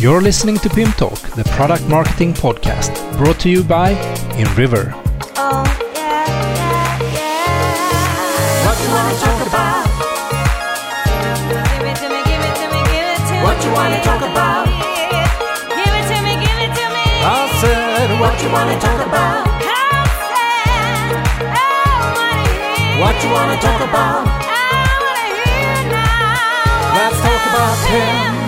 You're listening to Pim Talk, the product marketing podcast, brought to you by InRiver. Oh, yeah, yeah, yeah. What you wanna talk about? Give it to me, give it to me, give it to me. What you wanna talk about? Give it to me, give it to me. I said, what you wanna talk about? What you wanna talk about? I wanna hear now. Let's talk about Pim.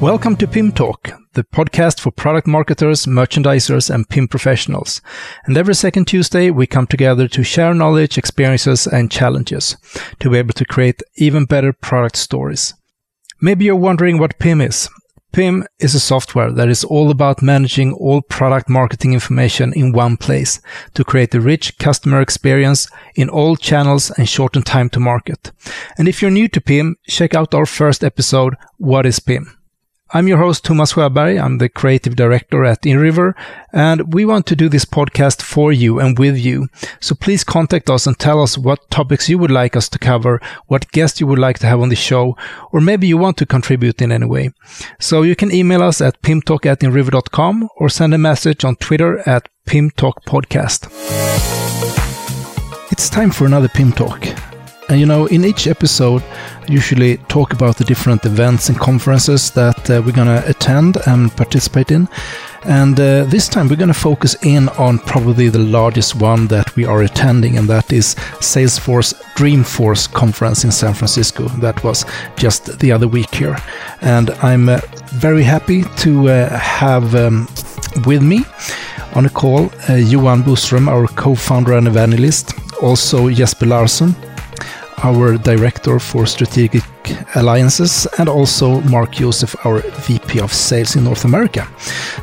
Welcome to Pim Talk, the podcast for product marketers, merchandisers, and PIM professionals. And every second Tuesday, we come together to share knowledge, experiences, and challenges to be able to create even better product stories. Maybe you're wondering what PIM is. PIM is a software that is all about managing all product marketing information in one place to create a rich customer experience in all channels and shorten time to market. And if you're new to PIM, check out our first episode, What is PIM? I'm your host, Thomas Sjöberg. I'm the creative director at InRiver, and we want to do this podcast for you and with you. So please contact us and tell us what topics you would like us to cover, what guests you would like to have on the show, or maybe you want to contribute in any way. So you can email us at pimtalk at inriver.com or send a message on Twitter at pimtalkpodcast. It's time for another Pim Talk. And you know, in each episode, I usually talk about the different events and conferences that uh, we're going to attend and participate in. And uh, this time we're going to focus in on probably the largest one that we are attending, and that is Salesforce Dreamforce conference in San Francisco. That was just the other week here. And I'm uh, very happy to uh, have um, with me on a call uh, Johan Boström, our co founder and evangelist, also Jesper Larsson, our Director for Strategic Alliances, and also Mark Joseph, our VP of Sales in North America.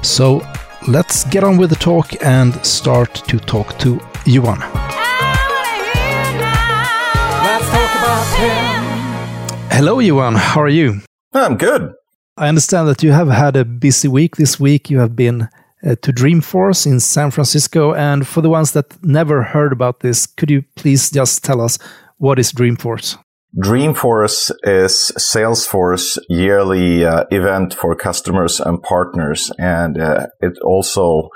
So let's get on with the talk and start to talk to Johan. Let's talk about Hello, Johan. How are you? I'm good. I understand that you have had a busy week this week. You have been uh, to Dreamforce in San Francisco. And for the ones that never heard about this, could you please just tell us what is Dreamforce? Dreamforce is Salesforce yearly uh, event for customers and partners, and uh, it also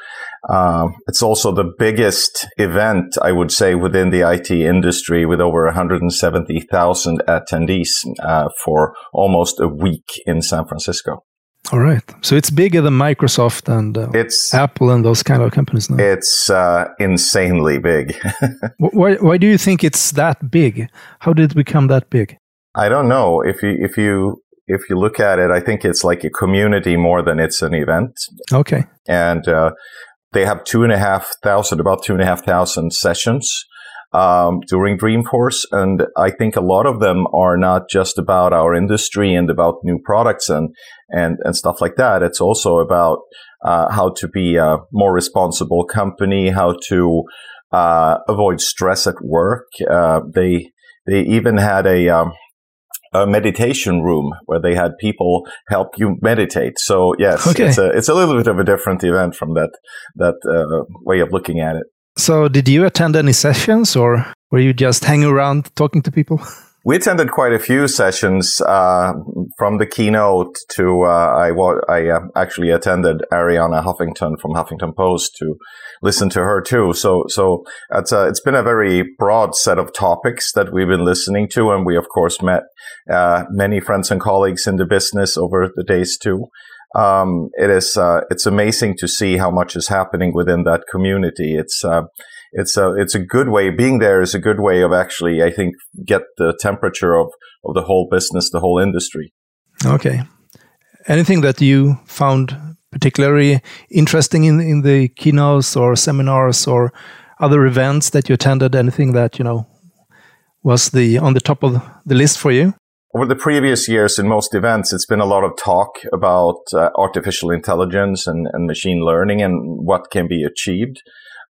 uh, it's also the biggest event I would say within the IT industry, with over 170,000 attendees uh, for almost a week in San Francisco. All right. So it's bigger than Microsoft and uh, It's Apple and those kind of companies now. it's uh, insanely big. Why, why do you think it's that big? How did it become that big? I don't know if you if you if you look at it, I think it's like a community more than it's an event. Okay. and uh, they have two and a half thousand, about two and a half thousand sessions um, during Dreamforce, and I think a lot of them are not just about our industry and about new products and and and stuff like that. It's also about uh, how to be a more responsible company, how to uh, avoid stress at work. Uh, they they even had a um, a meditation room where they had people help you meditate. So yes, Okay. it's a it's a little bit of a different event from that that uh, way of looking at it. So did you attend any sessions or were you just hanging around talking to people? We attended quite a few sessions uh, from the keynote to uh, I I uh, actually attended Arianna Huffington from Huffington Post to listen to her too. So so it's a, it's been a very broad set of topics that we've been listening to, and we of course met uh, many friends and colleagues in the business over the days too. Um, it is uh, it's amazing to see how much is happening within that community. It's uh, it's a it's a good way. Being there is a good way of actually, I think, get the temperature of of the whole business, the whole industry. Okay. Anything that you found particularly interesting in, in the keynotes or seminars or other events that you attended? Anything that, you know, was the on the top of the list for you? Over the previous years, in most events, it's been a lot of talk about uh, artificial intelligence and, and machine learning and what can be achieved.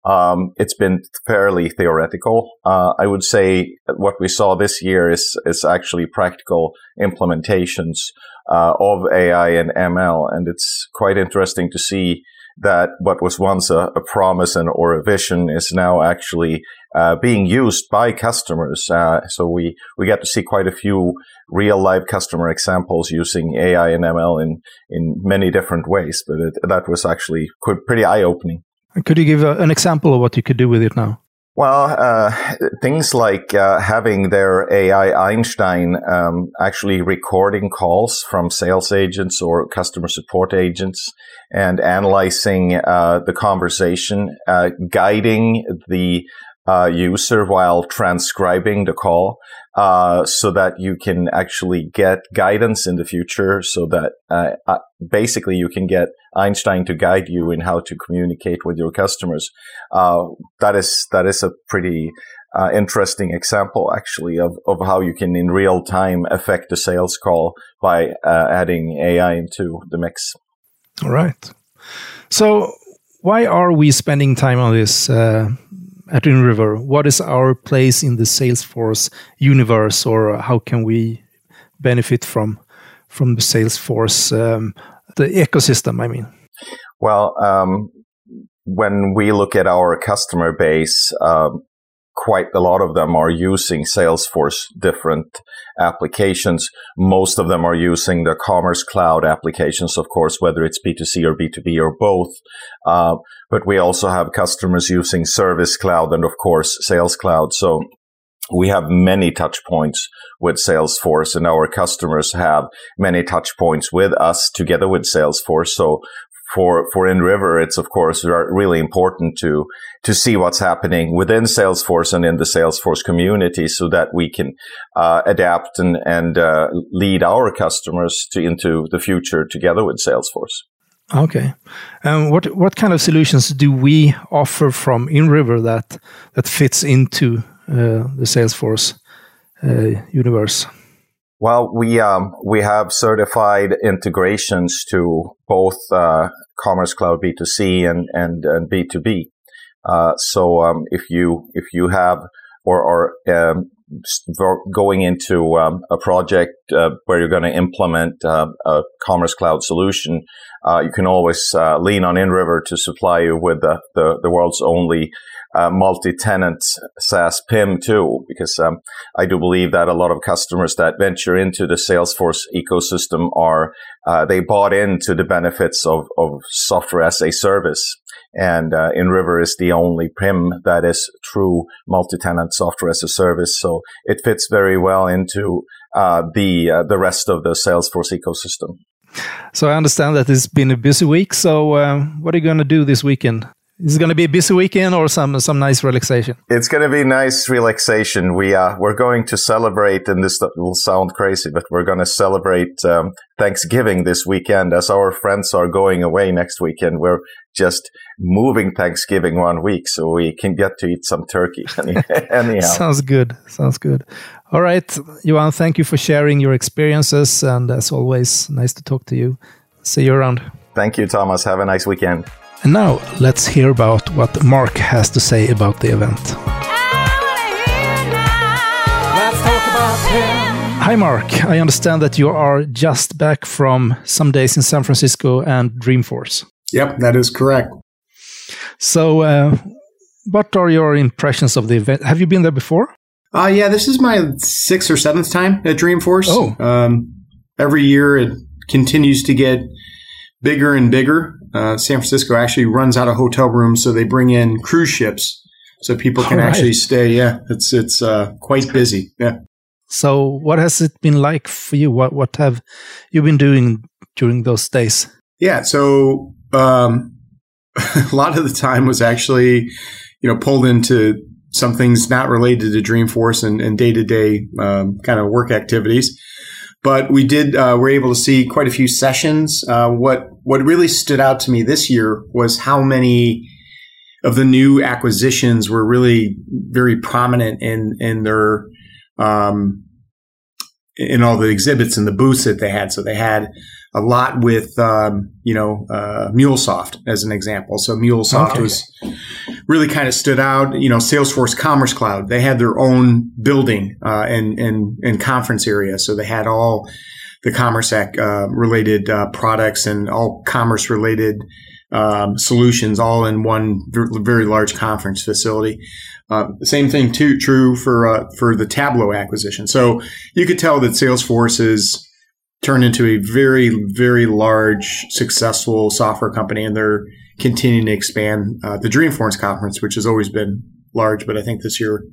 Um, it's been fairly theoretical. Uh, I would say what we saw this year is is actually practical implementations uh, of AI and ML, and it's quite interesting to see that what was once a, a promise and or a vision is now actually uh, being used by customers. Uh, so we we get to see quite a few real live customer examples using AI and ML in in many different ways. But it, that was actually pretty eye opening. Could you give a, an example of what you could do with it now? Well, uh, things like uh, having their AI Einstein um, actually recording calls from sales agents or customer support agents and analyzing uh, the conversation, uh, guiding the user while transcribing the call uh, so that you can actually get guidance in the future so that uh, uh, basically you can get Einstein to guide you in how to communicate with your customers. Uh, that is that is a pretty uh, interesting example actually of, of how you can in real time affect the sales call by adding AI into the mix. All right. So why are we spending time on this at InRiver, what is our place in the Salesforce universe, or how can we benefit from from the Salesforce, um, the ecosystem? I mean, well, um, when we look at our customer base, um, quite a lot of them are using Salesforce different applications. Most of them are using the Commerce Cloud applications, of course, whether it's B2C or B2B or both. Uh, but we also have customers using Service Cloud and, of course, Sales Cloud. So we have many touch points with Salesforce and our customers have many touch points with us together with Salesforce. So for for InRiver, it's of course really important to to see what's happening within Salesforce and in the Salesforce community, so that we can uh, adapt and and uh, lead our customers to into the future together with Salesforce. Okay, um, what what kind of solutions do we offer from InRiver that that fits into uh, the Salesforce uh, universe? Well, we um, we have certified integrations to both uh, Commerce Cloud B2C and and, and B2B. Uh, so um, if you if you have or or um, going into um, a project uh, where you're going to implement uh, a Commerce Cloud solution, uh, you can always uh, lean on InRiver to supply you with the, the, the world's only uh, multi-tenant SaaS PIM too, because um, I do believe that a lot of customers that venture into the Salesforce ecosystem are uh, they bought into the benefits of, of software as a service. And uh, InRiver is the only PIM that is true multi-tenant software as a service. So it fits very well into uh, the uh, the rest of the Salesforce ecosystem. So I understand that it's been a busy week. So uh, what are you going to do this weekend? Is it going to be a busy weekend or some some nice relaxation? It's going to be nice relaxation. We uh we're going to celebrate, and this will sound crazy, but we're going to celebrate um, Thanksgiving this weekend as our friends are going away next weekend. We're just moving Thanksgiving one week, so we can get to eat some turkey. Anyhow, sounds good. Sounds good. All right, Johan, thank you for sharing your experiences, and as always, nice to talk to you. See you around. Thank you, Thomas. Have a nice weekend. And now let's hear about what Mark has to say about the event. Hi, Mark. I understand that you are just back from some days in San Francisco and Dreamforce. Yep, that is correct. So, uh, what are your impressions of the event? Have you been there before? Uh, yeah, this is my sixth or seventh time at Dreamforce. Oh. Um, every year it continues to get bigger and bigger. Uh, San Francisco actually runs out of hotel rooms, so they bring in cruise ships so people can right. actually stay. Yeah, it's it's uh, quite busy. Yeah. So, what has it been like for you? What what have you been doing during those days? Yeah, so um, a lot of the time was actually, you know, pulled into some things not related to Dreamforce and day to day kind of work activities. But we did, uh, we're able to see quite a few sessions. Uh, what, what really stood out to me this year was how many of the new acquisitions were really very prominent in, in their, um, in all the exhibits and the booths that they had. So they had a lot with, um, you know, uh, MuleSoft as an example. So MuleSoft okay. was really kind of stood out. You know, Salesforce Commerce Cloud, they had their own building uh, and, and, and conference area. So they had all the Commerce Act uh, related uh, products and all commerce related um, solutions all in one very large conference facility. Uh, same thing too true for uh, for the Tableau acquisition. So you could tell that Salesforce is turned into a very very large successful software company, and they're continuing to expand uh, the Dreamforce conference, which has always been large, but I think this year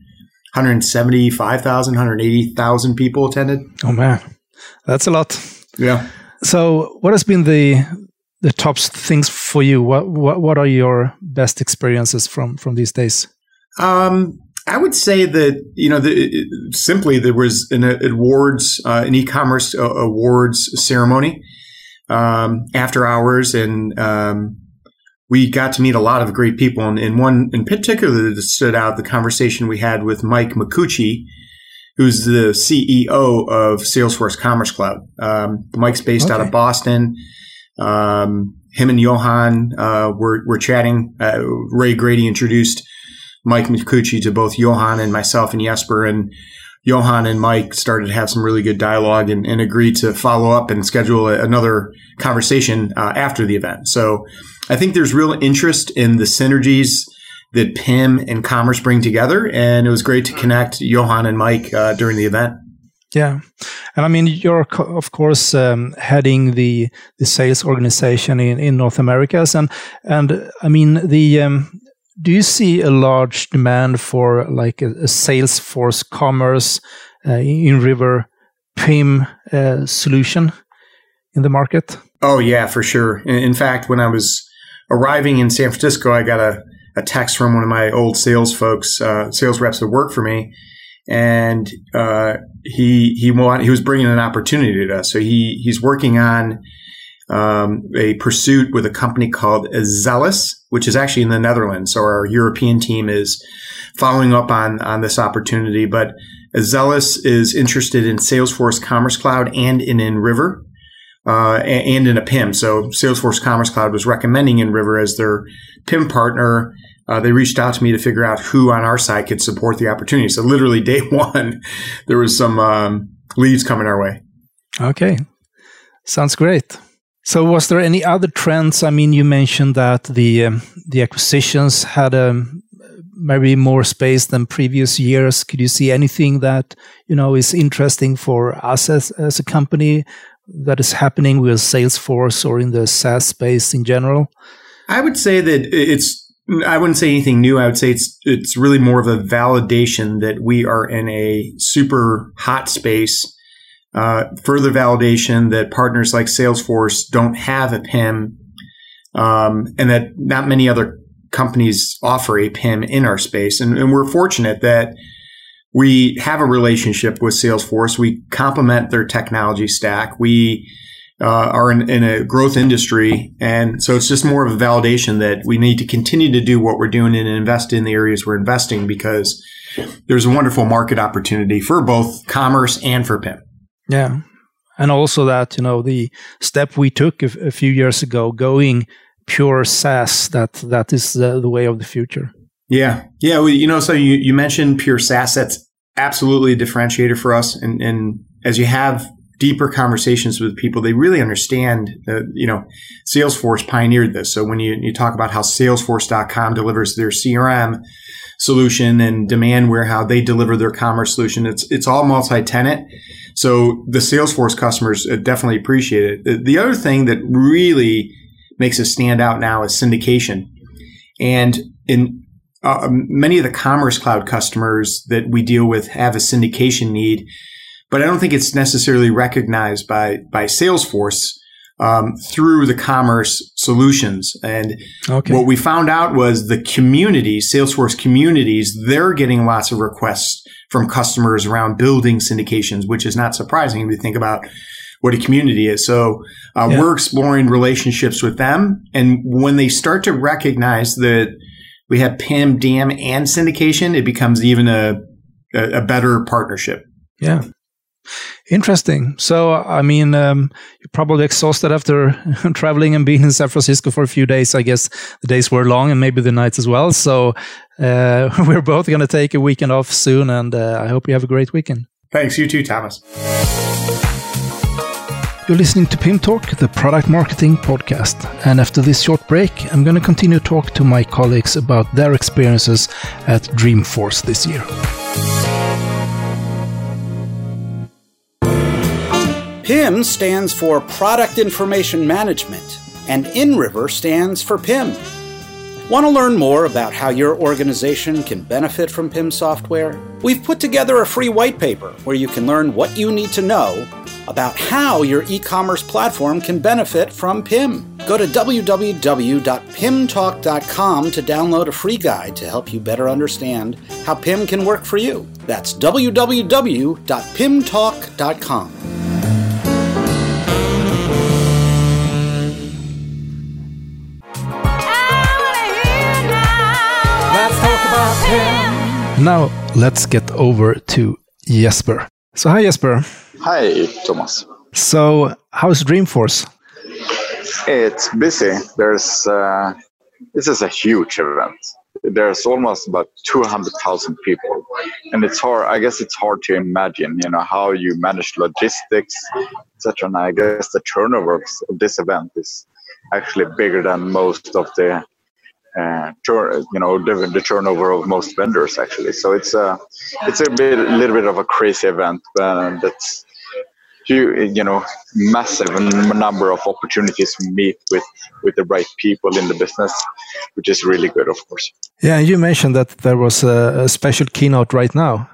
175,000, 180,000 people attended. Oh man, that's a lot. Yeah. So, what has been the the top things for you? What what, what are your best experiences from from these days? Um, I would say that you know, the, simply there was an awards, uh, an e-commerce uh, awards ceremony um, after hours, and um, we got to meet a lot of great people. And, and, one in particular that stood out, the conversation we had with Mike Micucci, who's the CEO of Salesforce Commerce Cloud. Um, Mike's based okay. out of Boston. Um, him and Johan uh, were, were chatting. Uh, Ray Grady introduced Mike Micucci to both Johan and myself and Jesper. And Johan and Mike started to have some really good dialogue and, and agreed to follow up and schedule a, another conversation uh, after the event. So I think there's real interest in the synergies that PIM and commerce bring together. And it was great to connect Johan and Mike uh, during the event. Yeah, and I mean you're of course um, heading the the sales organization in, in North Americas, and and I mean the um, do you see a large demand for like a, a Salesforce commerce uh, InRiver PIM uh, solution in the market? Oh yeah, for sure. In, in, fact, when I was arriving in San Francisco, I got a, a text from one of my old sales folks, uh, sales reps that work for me, and uh, he he want, he was bringing an opportunity to us. So he he's working on um, a pursuit with a company called Zealous, which is actually in the Netherlands. So our European team is following up on, on this opportunity. But Zealous is interested in Salesforce Commerce Cloud and in InRiver. Uh, and in a PIM. So Salesforce Commerce Cloud was recommending InRiver as their PIM partner. Uh, they reached out to me to figure out who on our side could support the opportunity. So literally day one, there was some um, leads coming our way. Okay, sounds great. So, was there any other trends? I mean, you mentioned that the um, the acquisitions had a um, maybe more space than previous years. Could you see anything that you know is interesting for us as, as a company that is happening with Salesforce or in the SaaS space in general? I would say that it's. I wouldn't say anything new. I would say it's it's really more of a validation that we are in a super hot space uh, further validation that partners like Salesforce don't have a PIM, um, and that not many other companies offer a PIM in our space. And, and, we're fortunate that we have a relationship with Salesforce. We complement their technology stack. We uh, are in, in, a growth industry. And so it's just more of a validation that we need to continue to do what we're doing and invest in the areas we're investing because there's a wonderful market opportunity for both commerce and for PIM. Yeah. And also that, you know, the step we took a, a few years ago, going pure SaaS, that that is the, the way of the future. Yeah. Yeah. Well, you know, so you, you mentioned pure SaaS. That's absolutely a differentiator for us. And, and as you have deeper conversations with people, they really understand that, you know, Salesforce pioneered this. So when you, you talk about how salesforce.com delivers their CRM solution and Demandware, how they deliver their commerce solution, it's, it's all multi-tenant. So the Salesforce customers uh, definitely appreciate it. The other thing that really makes us stand out now is syndication. And in uh, many of the Commerce Cloud customers that we deal with have a syndication need, but I don't think it's necessarily recognized by by Salesforce um, through the commerce solutions. And okay. what we found out was the community, Salesforce communities, they're getting lots of requests from customers around building syndications, which is not surprising if you think about what a community is. So uh, yeah. we're exploring relationships with them. And when they start to recognize that we have PIM, DAM, and syndication, it becomes even a, a, a better partnership. Yeah. Interesting. So, I mean, um, you're probably exhausted after traveling and being in San Francisco for a few days. I guess the days were long and maybe the nights as well. So, uh, we're both going to take a weekend off soon, and uh, I hope you have a great weekend. Thanks. You too, Thomas. You're listening to Pim Talk, the product marketing podcast. And after this short break, I'm going to continue to talk to my colleagues about their experiences at Dreamforce this year. PIM stands for Product Information Management, and InRiver stands for PIM. Want to learn more about how your organization can benefit from PIM software? We've put together a free white paper where you can learn what you need to know about how your e commerce platform can benefit from PIM. Go to www.pimtalk.com to download a free guide to help you better understand how PIM can work for you. That's www.pimtalk.com. Now, let's get over to Jesper. So, hi, Jesper. Hi, Thomas. So, how's Dreamforce? It's busy. There's uh, this is a huge event. There's almost about 200,000 people, and it's hard. I guess it's hard to imagine, you know, how you manage logistics, etc. And I guess the turnover of this event is actually bigger than most of the, uh, you know, the, the turnover of most vendors actually. So it's a, it's a bit, a little bit of a crazy event, but that's you you know massive number of opportunities to meet with with the right people in the business which is really good of course Yeah, you mentioned that there was a, a special keynote right now.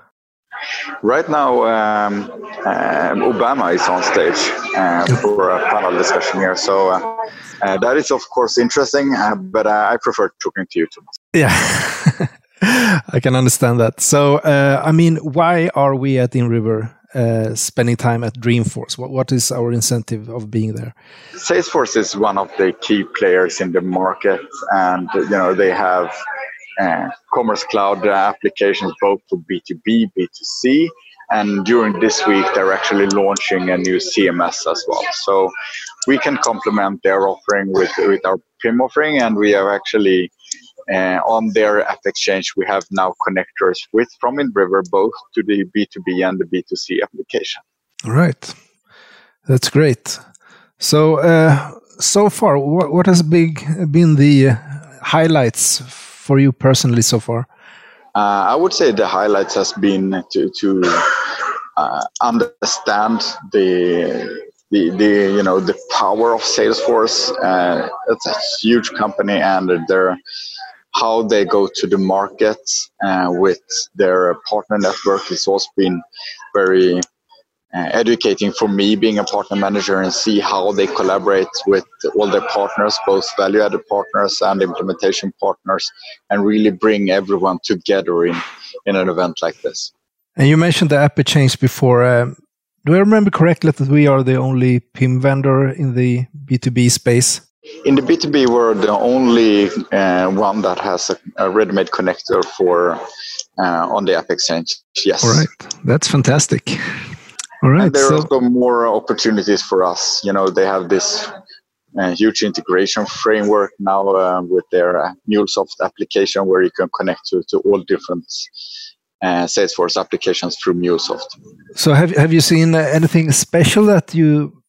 Right now um, um, obama is on stage uh, for a panel discussion here so uh, uh, that is of course interesting uh, but uh, i prefer talking to you thomas Yeah, I can understand that. So, uh, I mean, why are we at InRiver uh, spending time at Dreamforce? What, what is our incentive of being there? Salesforce is one of the key players in the market, and you know they have Commerce Cloud applications both for B2B, B2C, and during this week they're actually launching a new CMS as well. So we can complement their offering with with our PIM offering, and we have actually. Uh, on their app exchange, we have now connectors with from InRiver both to the B2B and the B2C application. All right, that's great. So, uh, so far, what, what has big, been the highlights for you personally so far? Uh, I would say the highlights has been to to uh, understand the, the the you know the power of Salesforce. Uh, it's a huge company, and their how they go to the market uh, with their partner network has also been very uh, educating for me being a partner manager and see how they collaborate with all their partners, both value-added partners and implementation partners, and really bring everyone together in, in an event like this. And you mentioned the app exchange before. Um, do I remember correctly that we are the only PIM vendor in the B2B space? In the B2B, we're the only uh, one that has a, a ready-made connector for uh, on the app exchange. Yes. All right, that's fantastic. All right, And there so are also more opportunities for us. You know, they have this uh, huge integration framework now uh, with their uh, MuleSoft application where you can connect to, to all different uh, Salesforce applications through MuleSoft. so have have you seen uh, anything special that you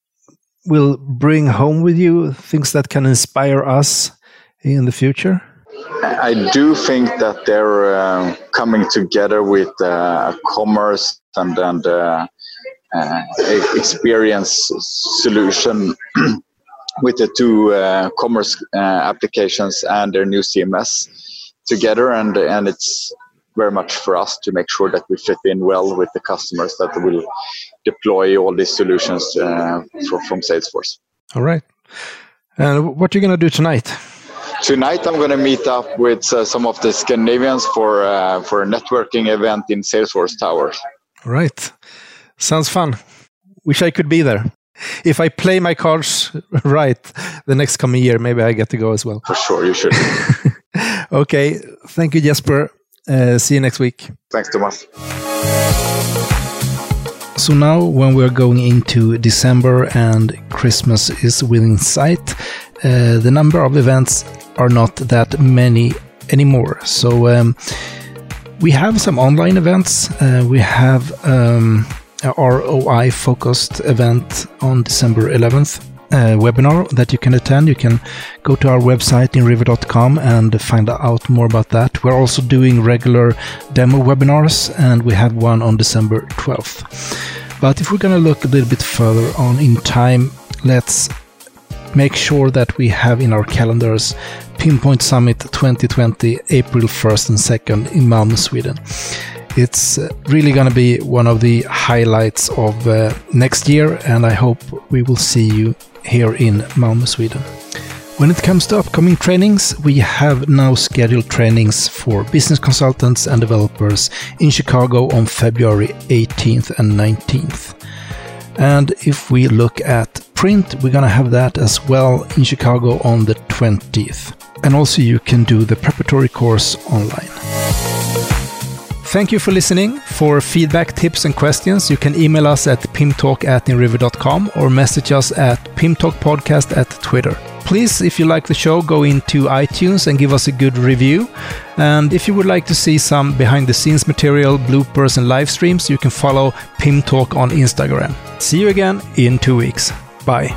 will bring home with you? Things that can inspire us in the future? I do think that they're uh, coming together with uh, commerce and, and uh, experience solution with the two uh, commerce uh, applications and their new CMS together, and and it's very much for us to make sure that we fit in well with the customers that will deploy all these solutions uh, from, from Salesforce. All right. And what are you going to do tonight? Tonight, I'm going to meet up with uh, some of the Scandinavians for uh, for a networking event in Salesforce Tower. All right. Sounds fun. Wish I could be there. If I play my cards right the next coming year, maybe I get to go as well. For sure, you should. Okay. Thank you, Jesper. Uh, see you next week. Thanks, Thomas. So now, when we're going into December and Christmas is within sight, uh, the number of events are not that many anymore. So um, we have some online events. Uh, we have um, ROI focused event on December 11th. Uh, webinar that you can attend. You can go to our website inriver.com and find out more about that. We're also doing regular demo webinars, and we have one on December 12th. But if we're going to look a little bit further on in time, let's make sure that we have in our calendars PIMpoint Summit 2020, April 1st and 2nd in Malmö, Sweden. It's uh, really going to be one of the highlights of uh, next year, and I hope we will see you here in Malmö, Sweden. When it comes to upcoming trainings, we have now scheduled trainings for business consultants and developers in Chicago on February 18th and 19th. And if we look at print, we're going to have that as well in Chicago on the 20th. And also, you can do the preparatory course online. Thank you for listening. For feedback, tips, and questions, you can email us at pimtalk at inriver.com or message us at pimtalkpodcast at Twitter. Please, if you like the show, go into iTunes and give us a good review. And if you would like to see some behind the scenes material, bloopers, and live streams, you can follow Pim Talk on Instagram. See you again in two weeks. Bye.